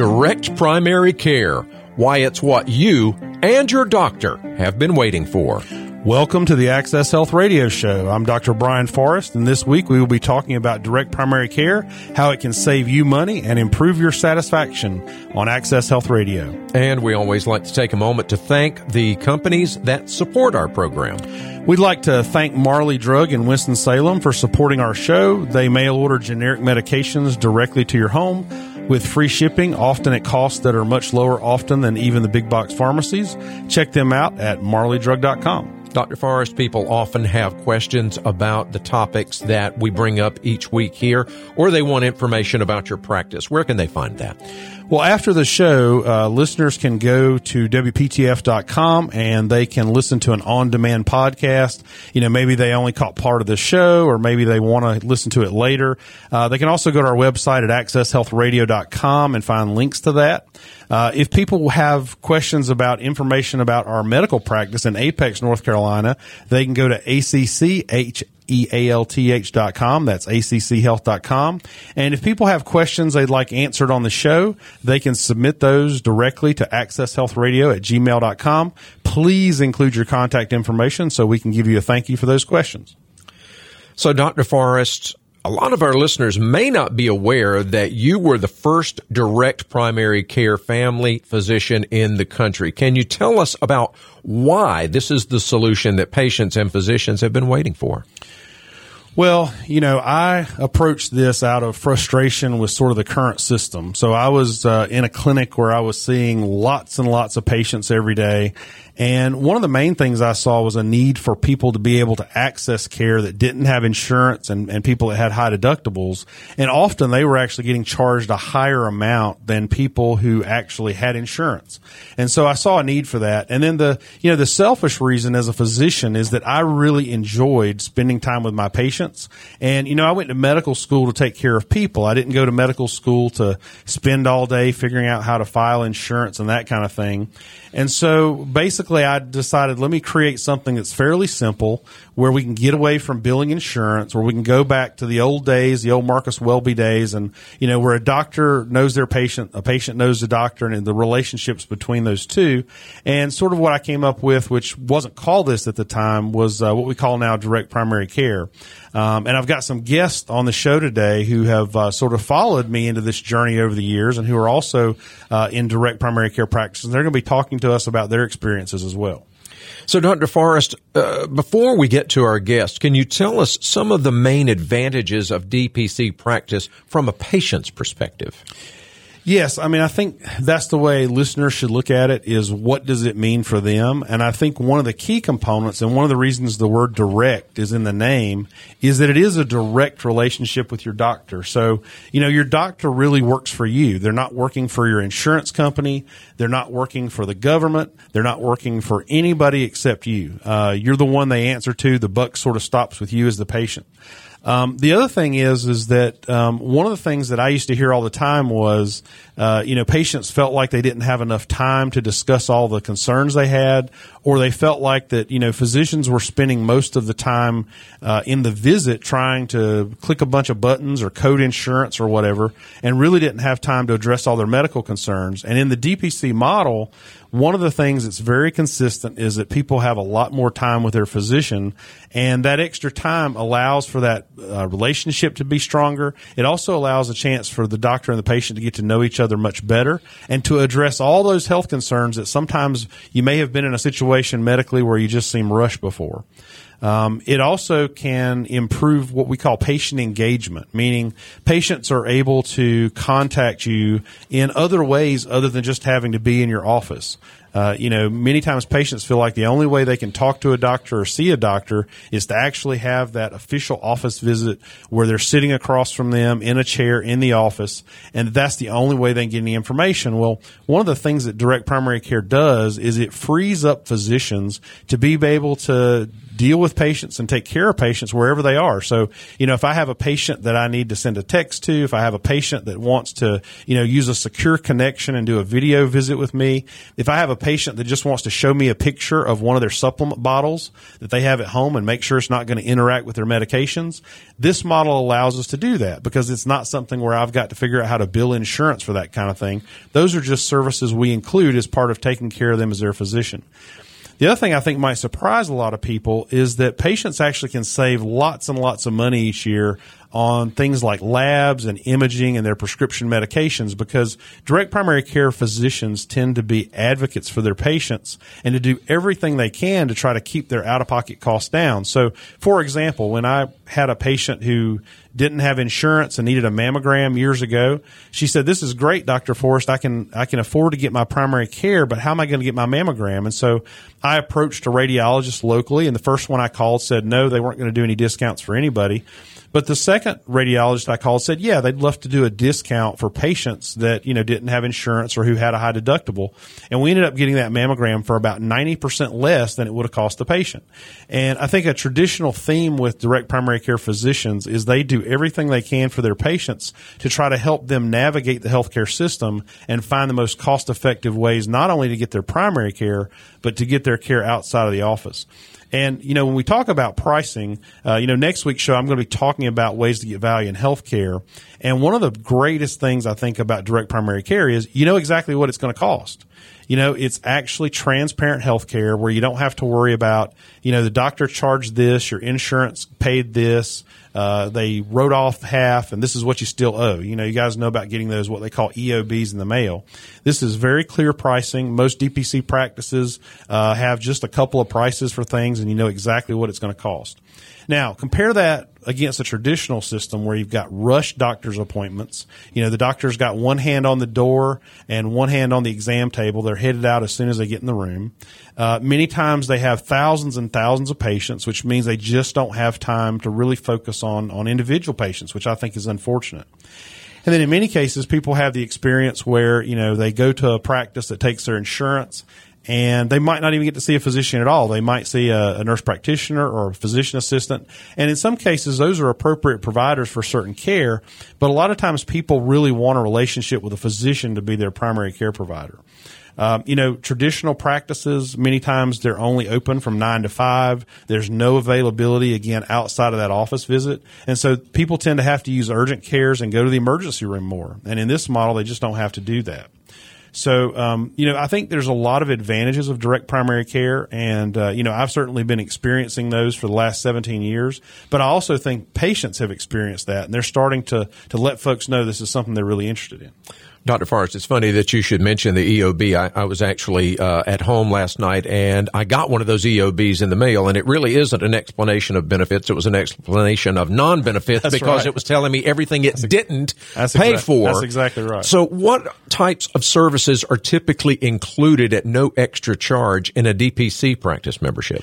Direct primary care. Why it's what you and your doctor have been waiting for. Welcome to the Access Health Radio Show. I'm Dr. Brian Forrest, and this week we will be talking about direct primary care, how it can save you money and improve your satisfaction on Access Health Radio. And we always like to take a moment to thank the companies that support our program. We'd like to thank Marley Drug in Winston-Salem for supporting our show. They mail order generic medications directly to your home with free shipping, often at costs that are much lower often than even the big box pharmacies. Check them out at marleydrug.com. Dr. Forrest, people often have questions about the topics that we bring up each week here, or they want information about your practice. Where can they find that? Well, after the show, uh, listeners can go to WPTF.com and they can listen to an on demand podcast. You know, maybe they only caught part of the show or maybe they want to listen to it later. Uh, they can also go to our website at accesshealthradio.com and find links to that. Uh, if people have questions about information about our medical practice in Apex, North Carolina, they can go to ACCH E-A-L-T-H dot com. That's acchealth.com. And if people have questions they'd like answered on the show, they can submit those directly to accesshealthradio at gmail.com. Please include your contact information so we can give you a thank you for those questions. So, Dr. Forrest, a lot of our listeners may not be aware that you were the first direct primary care family physician in the country. Can you tell us about why this is the solution that patients and physicians have been waiting for? Well, you know, I approached this out of frustration with sort of the current system. So I was uh, in a clinic where I was seeing lots and lots of patients every day. And one of the main things I saw was a need for people to be able to access care that didn't have insurance and, and people that had high deductibles. And often they were actually getting charged a higher amount than people who actually had insurance. And so I saw a need for that. And then the, you know, the selfish reason as a physician is that I really enjoyed spending time with my patients. And, you know, I went to medical school to take care of people. I didn't go to medical school to spend all day figuring out how to file insurance and that kind of thing. And so basically I decided let me create something that's fairly simple where we can get away from billing insurance, where we can go back to the old days, the old Marcus Welby days, and you know where a doctor knows their patient, a patient knows the doctor, and the relationships between those two. And sort of what I came up with, which wasn't called this at the time, was uh, what we call now direct primary care. Um, and I've got some guests on the show today who have uh, sort of followed me into this journey over the years, and who are also uh, in direct primary care practice. They're going to be talking to us about their experiences as well. So, Dr. Forrest, uh, before we get to our guest, can you tell us some of the main advantages of DPC practice from a patient's perspective? Yes, I mean I think that's the way listeners should look at it is what does it mean for them? And I think one of the key components and one of the reasons the word direct is in the name is that it is a direct relationship with your doctor. So, you know, your doctor really works for you. They're not working for your insurance company, they're not working for the government, they're not working for anybody except you. Uh, you're the one they answer to. The buck sort of stops with you as the patient. Um, the other thing is, is that um, one of the things that I used to hear all the time was, uh, you know, patients felt like they didn't have enough time to discuss all the concerns they had, or they felt like that, you know, physicians were spending most of the time uh, in the visit trying to click a bunch of buttons or code insurance or whatever, and really didn't have time to address all their medical concerns. And in the DPC model, one of the things that's very consistent is that people have a lot more time with their physician, and that extra time allows for that uh, relationship to be stronger. It also allows a chance for the doctor and the patient to get to know each other much better and to address all those health concerns that sometimes you may have been in a situation medically where you just seem rushed before. Um, it also can improve what we call patient engagement, meaning patients are able to contact you in other ways other than just having to be in your office. Uh, you know, many times patients feel like the only way they can talk to a doctor or see a doctor is to actually have that official office visit where they're sitting across from them in a chair in the office, and that's the only way they can get any information. Well, one of the things that direct primary care does is it frees up physicians to be able to deal with patients and take care of patients wherever they are. So, you know, if I have a patient that I need to send a text to, if I have a patient that wants to, you know, use a secure connection and do a video visit with me, if I have a patient that just wants to show me a picture of one of their supplement bottles that they have at home and make sure it's not going to interact with their medications, this model allows us to do that because it's not something where I've got to figure out how to bill insurance for that kind of thing. Those are just services we include as part of taking care of them as their physician. The other thing I think might surprise a lot of people is that patients actually can save lots and lots of money each year on things like labs and imaging and their prescription medications because direct primary care physicians tend to be advocates for their patients and to do everything they can to try to keep their out of pocket costs down. So, for example, when I had a patient who didn't have insurance and needed a mammogram years ago, she said, "This is great, Dr. Forrest. I can I can afford to get my primary care, but how am I going to get my mammogram?" And so I approached a radiologist locally, and the first one I called said no, they weren't going to do any discounts for anybody. But the second radiologist I called said, yeah, they'd love to do a discount for patients that, you know, didn't have insurance or who had a high deductible. And we ended up getting that mammogram for about 90% less than it would have cost the patient. And I think a traditional theme with direct primary care physicians is they do everything they can for their patients to try to help them navigate the healthcare system and find the most cost effective ways not only to get their primary care, but to get their care outside of the office. And, you know, when we talk about pricing, uh, you know, next week's show, I'm going to be talking about ways to get value in healthcare. And one of the greatest things I think about direct primary care is you know exactly what it's going to cost. You know, it's actually transparent healthcare where you don't have to worry about, you know, the doctor charged this, your insurance paid this, uh, they wrote off half, and this is what you still owe. You know, you guys know about getting those what they call EOBs in the mail. This is very clear pricing. Most DPC practices uh, have just a couple of prices for things, and you know exactly what it's going to cost. Now, compare that against a traditional system where you've got rush doctor's appointments. You know, the doctor's got one hand on the door and one hand on the exam table. They're headed out as soon as they get in the room. Uh, many times they have thousands and thousands of patients, which means they just don't have time to really focus on, on individual patients, which I think is unfortunate. And then in many cases, people have the experience where, you know, they go to a practice that takes their insurance and they might not even get to see a physician at all. They might see a, a, nurse practitioner or a physician assistant. And in some cases, those are appropriate providers for certain care. But a lot of times people really want a relationship with a physician to be their primary care provider. Um, you know, traditional practices, many times they're only open from nine to five. There's no availability, again, outside of that office visit. And so people tend to have to use urgent cares and go to the emergency room more. And in this model, they just don't have to do that. So, um, you know, I think there's a lot of advantages of direct primary care, and uh, you know, I've certainly been experiencing those for the last 17 years. But I also think patients have experienced that, and they're starting to to let folks know this is something they're really interested in. Dr. Forrest, it's funny that you should mention the EOB. I, I was actually uh, at home last night and I got one of those EOBs in the mail, and it really isn't an explanation of benefits. It was an explanation of non benefits because right. it was telling me everything it that's didn't that's pay exact, for. That's exactly right. So, what types of services are typically included at no extra charge in a DPC practice membership?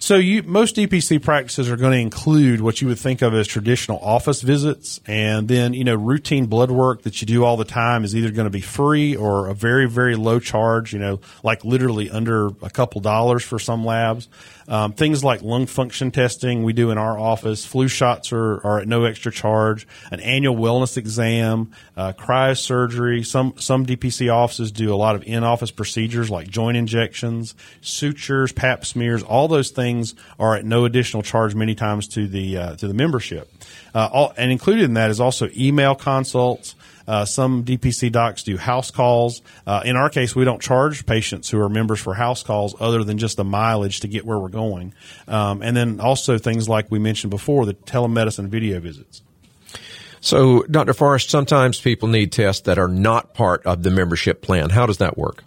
So you, most DPC practices are going to include what you would think of as traditional office visits, and then you know routine blood work that you do all the time is either going to be free or a very very low charge. You know, like literally under a couple dollars for some labs. Um, things like lung function testing we do in our office. Flu shots are, are at no extra charge. An annual wellness exam, uh, cryosurgery. Some some DPC offices do a lot of in office procedures like joint injections, sutures, Pap smears. All those things are at no additional charge many times to the uh, to the membership. Uh, all, and included in that is also email consults. Uh, some DPC docs do house calls. Uh, in our case, we don't charge patients who are members for house calls other than just the mileage to get where we're going. Um, and then also things like we mentioned before, the telemedicine video visits. So, Dr. Forrest, sometimes people need tests that are not part of the membership plan. How does that work?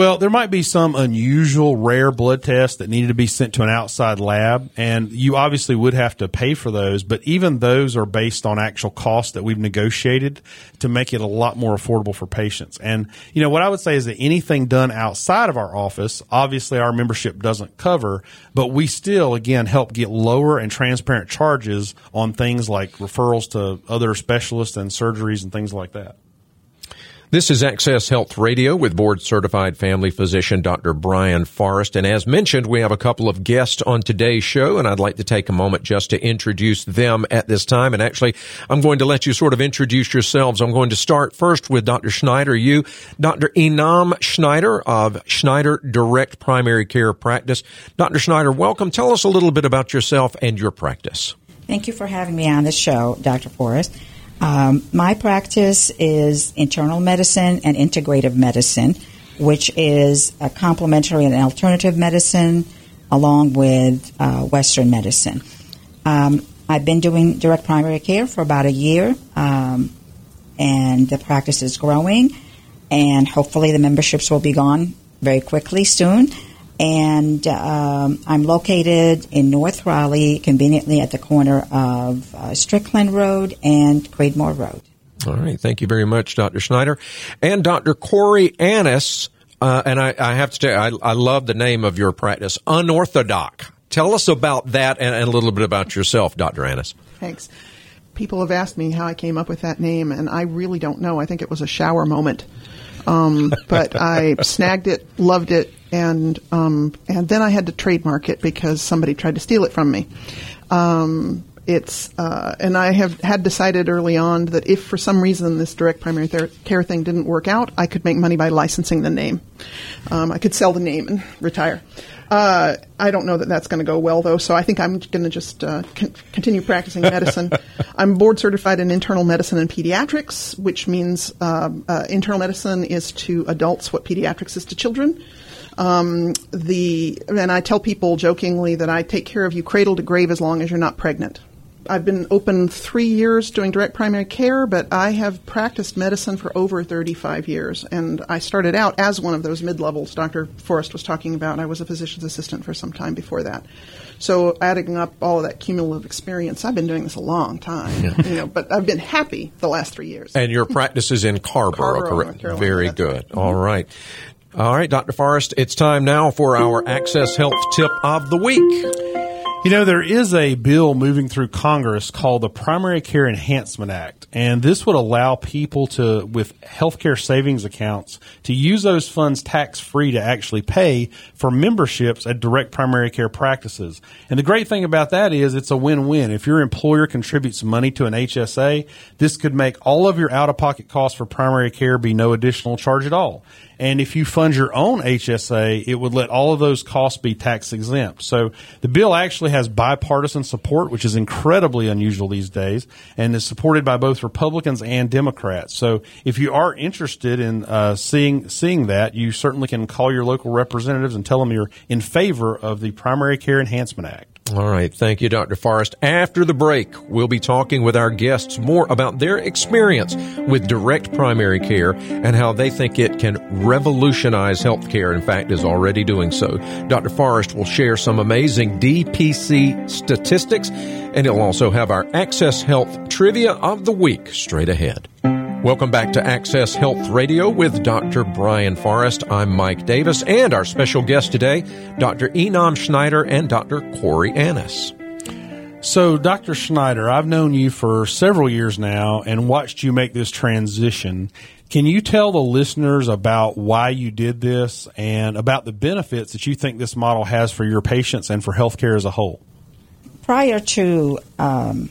Well, there might be some unusual rare blood tests that needed to be sent to an outside lab, and you obviously would have to pay for those, but even those are based on actual costs that we've negotiated to make it a lot more affordable for patients. And, you know, what I would say is that anything done outside of our office, obviously our membership doesn't cover, but we still, again, help get lower and transparent charges on things like referrals to other specialists and surgeries and things like that. This is Access Health Radio with board certified family physician Dr. Brian Forrest. And as mentioned, we have a couple of guests on today's show, and I'd like to take a moment just to introduce them at this time. And actually, I'm going to let you sort of introduce yourselves. I'm going to start first with Dr. Schneider. You, Dr. Enam Schneider of Schneider Direct Primary Care Practice. Dr. Schneider, welcome. Tell us a little bit about yourself and your practice. Thank you for having me on the show, Dr. Forrest. Um, my practice is internal medicine and integrative medicine, which is a complementary and alternative medicine along with uh, Western medicine. Um, I've been doing direct primary care for about a year, um, and the practice is growing, and hopefully the memberships will be gone very quickly soon and um, I'm located in North Raleigh, conveniently at the corner of uh, Strickland Road and Creedmoor Road. All right. Thank you very much, Dr. Schneider. And Dr. Corey Annis. Uh, and I, I, have to tell you, I, I, love the name of your practice, Unorthodox. Tell us about that and, and a little bit about yourself, Dr. Annis. Thanks. People have asked me how I came up with that name, and I really don't know. I think it was a shower moment. Um, but I snagged it, loved it, and um, and then I had to trademark it because somebody tried to steal it from me. Um, it's uh, and I have had decided early on that if for some reason this direct primary ther- care thing didn't work out, I could make money by licensing the name. Um, I could sell the name and retire. Uh, I don't know that that's going to go well though, so I think I'm going to just uh, con- continue practicing medicine. I'm board certified in internal medicine and pediatrics, which means um, uh, internal medicine is to adults what pediatrics is to children. Um, the and I tell people jokingly that I take care of you cradle to grave as long as you're not pregnant. I've been open three years doing direct primary care, but I have practiced medicine for over 35 years. And I started out as one of those mid levels Dr. Forrest was talking about. I was a physician's assistant for some time before that. So adding up all of that cumulative experience, I've been doing this a long time. Yeah. You know, but I've been happy the last three years. And your practice is in Carrboro correct? Very good. Right. All right. All right, Dr. Forrest, it's time now for our Access Health tip of the week. You know, there is a bill moving through Congress called the Primary Care Enhancement Act, and this would allow people to, with healthcare savings accounts, to use those funds tax free to actually pay for memberships at direct primary care practices. And the great thing about that is it's a win-win. If your employer contributes money to an HSA, this could make all of your out-of-pocket costs for primary care be no additional charge at all. And if you fund your own HSA, it would let all of those costs be tax exempt. So the bill actually has bipartisan support, which is incredibly unusual these days, and is supported by both Republicans and Democrats. So if you are interested in uh, seeing seeing that, you certainly can call your local representatives and tell them you're in favor of the Primary Care Enhancement Act. All right. Thank you, Dr. Forrest. After the break, we'll be talking with our guests more about their experience with direct primary care and how they think it can revolutionize healthcare. In fact, is already doing so. Dr. Forrest will share some amazing DPC statistics and he'll also have our Access Health trivia of the week straight ahead. Welcome back to Access Health Radio with Dr. Brian Forrest. I'm Mike Davis, and our special guest today, Dr. Enam Schneider and Dr. Corey Annis. So, Dr. Schneider, I've known you for several years now and watched you make this transition. Can you tell the listeners about why you did this and about the benefits that you think this model has for your patients and for healthcare as a whole? Prior to um,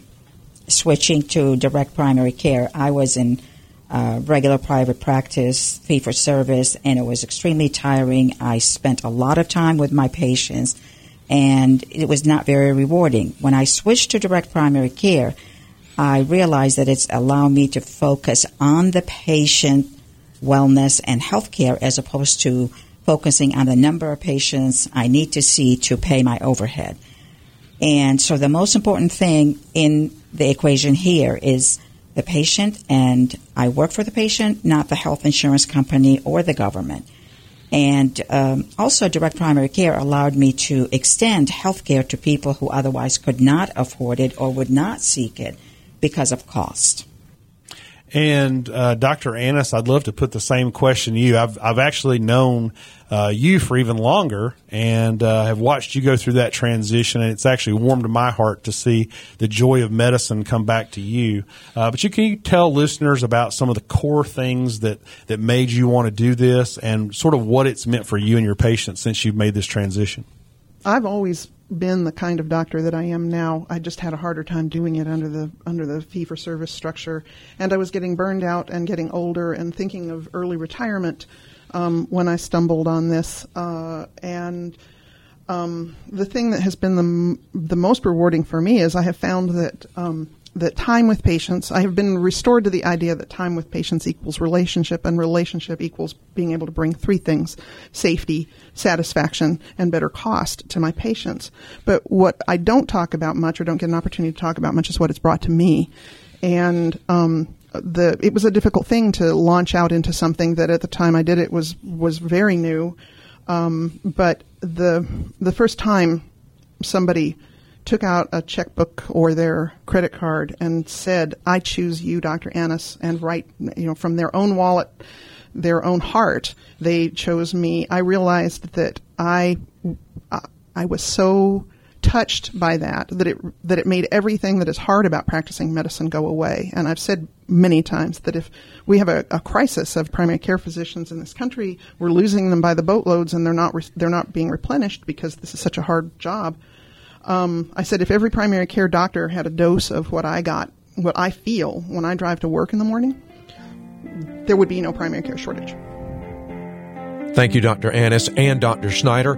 switching to direct primary care, I was in uh, regular private practice, fee for service, and it was extremely tiring. I spent a lot of time with my patients, and it was not very rewarding. When I switched to direct primary care, I realized that it's allowed me to focus on the patient wellness and health care as opposed to focusing on the number of patients I need to see to pay my overhead. And so the most important thing in the equation here is the patient, and I work for the patient, not the health insurance company or the government. And um, also, direct primary care allowed me to extend health care to people who otherwise could not afford it or would not seek it because of cost. And uh, Dr. Annis, I'd love to put the same question to you. I've I've actually known uh, you for even longer, and uh, have watched you go through that transition. And it's actually warmed my heart to see the joy of medicine come back to you. Uh, but you can you tell listeners about some of the core things that that made you want to do this, and sort of what it's meant for you and your patients since you've made this transition. I've always been the kind of doctor that I am now. I just had a harder time doing it under the under the fee for service structure, and I was getting burned out and getting older and thinking of early retirement um, when I stumbled on this. Uh, and um, the thing that has been the the most rewarding for me is I have found that um, that time with patients, I have been restored to the idea that time with patients equals relationship, and relationship equals being able to bring three things safety, satisfaction, and better cost to my patients. But what I don't talk about much or don't get an opportunity to talk about much is what it's brought to me. And, um, the it was a difficult thing to launch out into something that at the time I did it was was very new, um, but the the first time somebody took out a checkbook or their credit card and said, "I choose you, Dr. Annis," and write, you know, from their own wallet, their own heart, they chose me. I realized that I, I was so touched by that that it that it made everything that is hard about practicing medicine go away. And I've said many times that if we have a, a, crisis of primary care physicians in this country, we're losing them by the boatloads, and they're not re- they're not being replenished because this is such a hard job. Um, I said if every primary care doctor had a dose of what I got, what I feel when I drive to work in the morning, there would be no primary care shortage. Thank you, Dr. Annis and Dr. Schneider.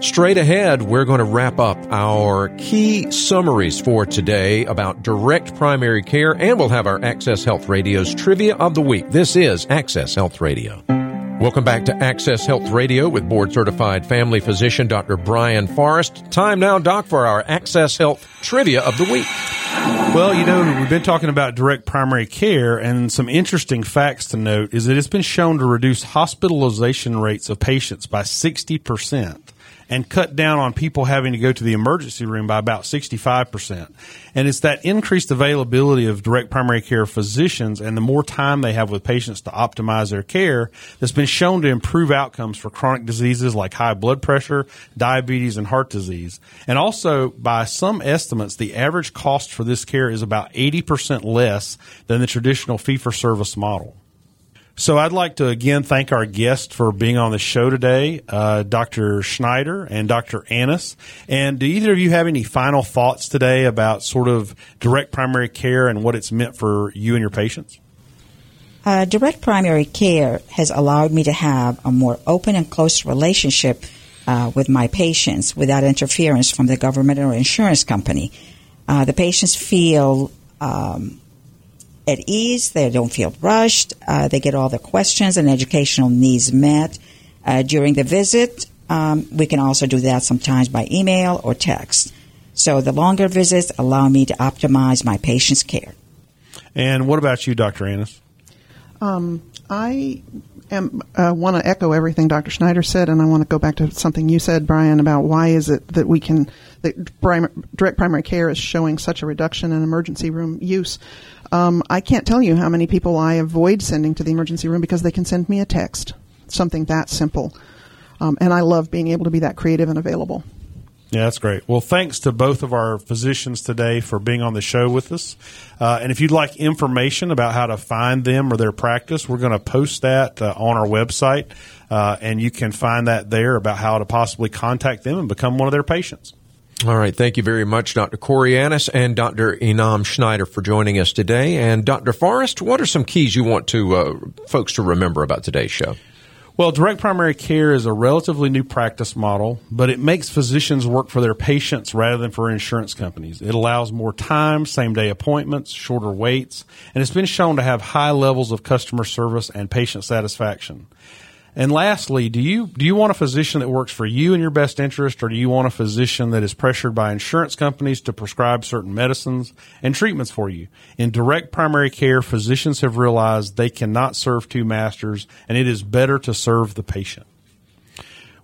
Straight ahead, we're going to wrap up our key summaries for today about direct primary care, and we'll have our Access Health Radio's trivia of the week. This is Access Health Radio. Welcome back to Access Health Radio with board certified family physician Dr. Brian Forrest. Time now, Doc, for our Access Health trivia of the week. Well, you know, we've been talking about direct primary care, and some interesting facts to note is that it's been shown to reduce hospitalization rates of patients by 60% and cut down on people having to go to the emergency room by about 65%. And it's that increased availability of direct primary care physicians and the more time they have with patients to optimize their care that's been shown to improve outcomes for chronic diseases like high blood pressure, diabetes, and heart disease. And also, by some estimates, the average cost for this care is about 80% less than the traditional fee for service model. So I'd like to again thank our guests for being on the show today, uh, Dr. Schneider and Dr. Annis. And do either of you have any final thoughts today about sort of direct primary care and what it's meant for you and your patients? Uh, direct primary care has allowed me to have a more open and close relationship uh, with my patients without interference from the government or insurance company. Uh, the patients feel um, at ease. They don't feel rushed. Uh, they get all their questions and educational needs met uh, during the visit. Um, we can also do that sometimes by email or text. So the longer visits allow me to optimize my patient's care. And what about you, Dr. Annis? Um, I am uh, want to echo everything Dr. Schneider said, and I want to go back to something you said, Brian, about why is it that we can that prim- direct primary care is showing such a reduction in emergency room use. Um, I can't tell you how many people I avoid sending to the emergency room because they can send me a text, something that simple. Um, and I love being able to be that creative and available. Yeah, that's great. Well, thanks to both of our physicians today for being on the show with us. Uh, and if you'd like information about how to find them or their practice, we're going to post that uh, on our website. Uh, and you can find that there about how to possibly contact them and become one of their patients. All right. Thank you very much, Dr. Corey Annis and Dr. Inam Schneider for joining us today. And Dr. Forrest, what are some keys you want to uh, folks to remember about today's show? Well, direct primary care is a relatively new practice model, but it makes physicians work for their patients rather than for insurance companies. It allows more time, same day appointments, shorter waits, and it's been shown to have high levels of customer service and patient satisfaction. And lastly, do you do you want a physician that works for you in your best interest, or do you want a physician that is pressured by insurance companies to prescribe certain medicines and treatments for you? In direct primary care, physicians have realized they cannot serve two masters, and it is better to serve the patient.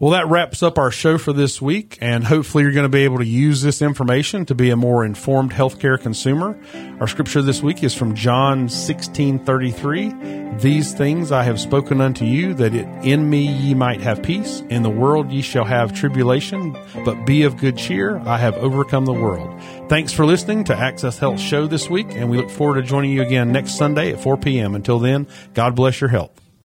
Well, that wraps up our show for this week, and hopefully you're going to be able to use this information to be a more informed healthcare consumer. Our scripture this week is from John 16:33. These things I have spoken unto you, that it, in me ye might have peace. In the world ye shall have tribulation, but be of good cheer. I have overcome the world. Thanks for listening to Access Health Show this week, and we look forward to joining you again next Sunday at 4 p.m. Until then, God bless your health.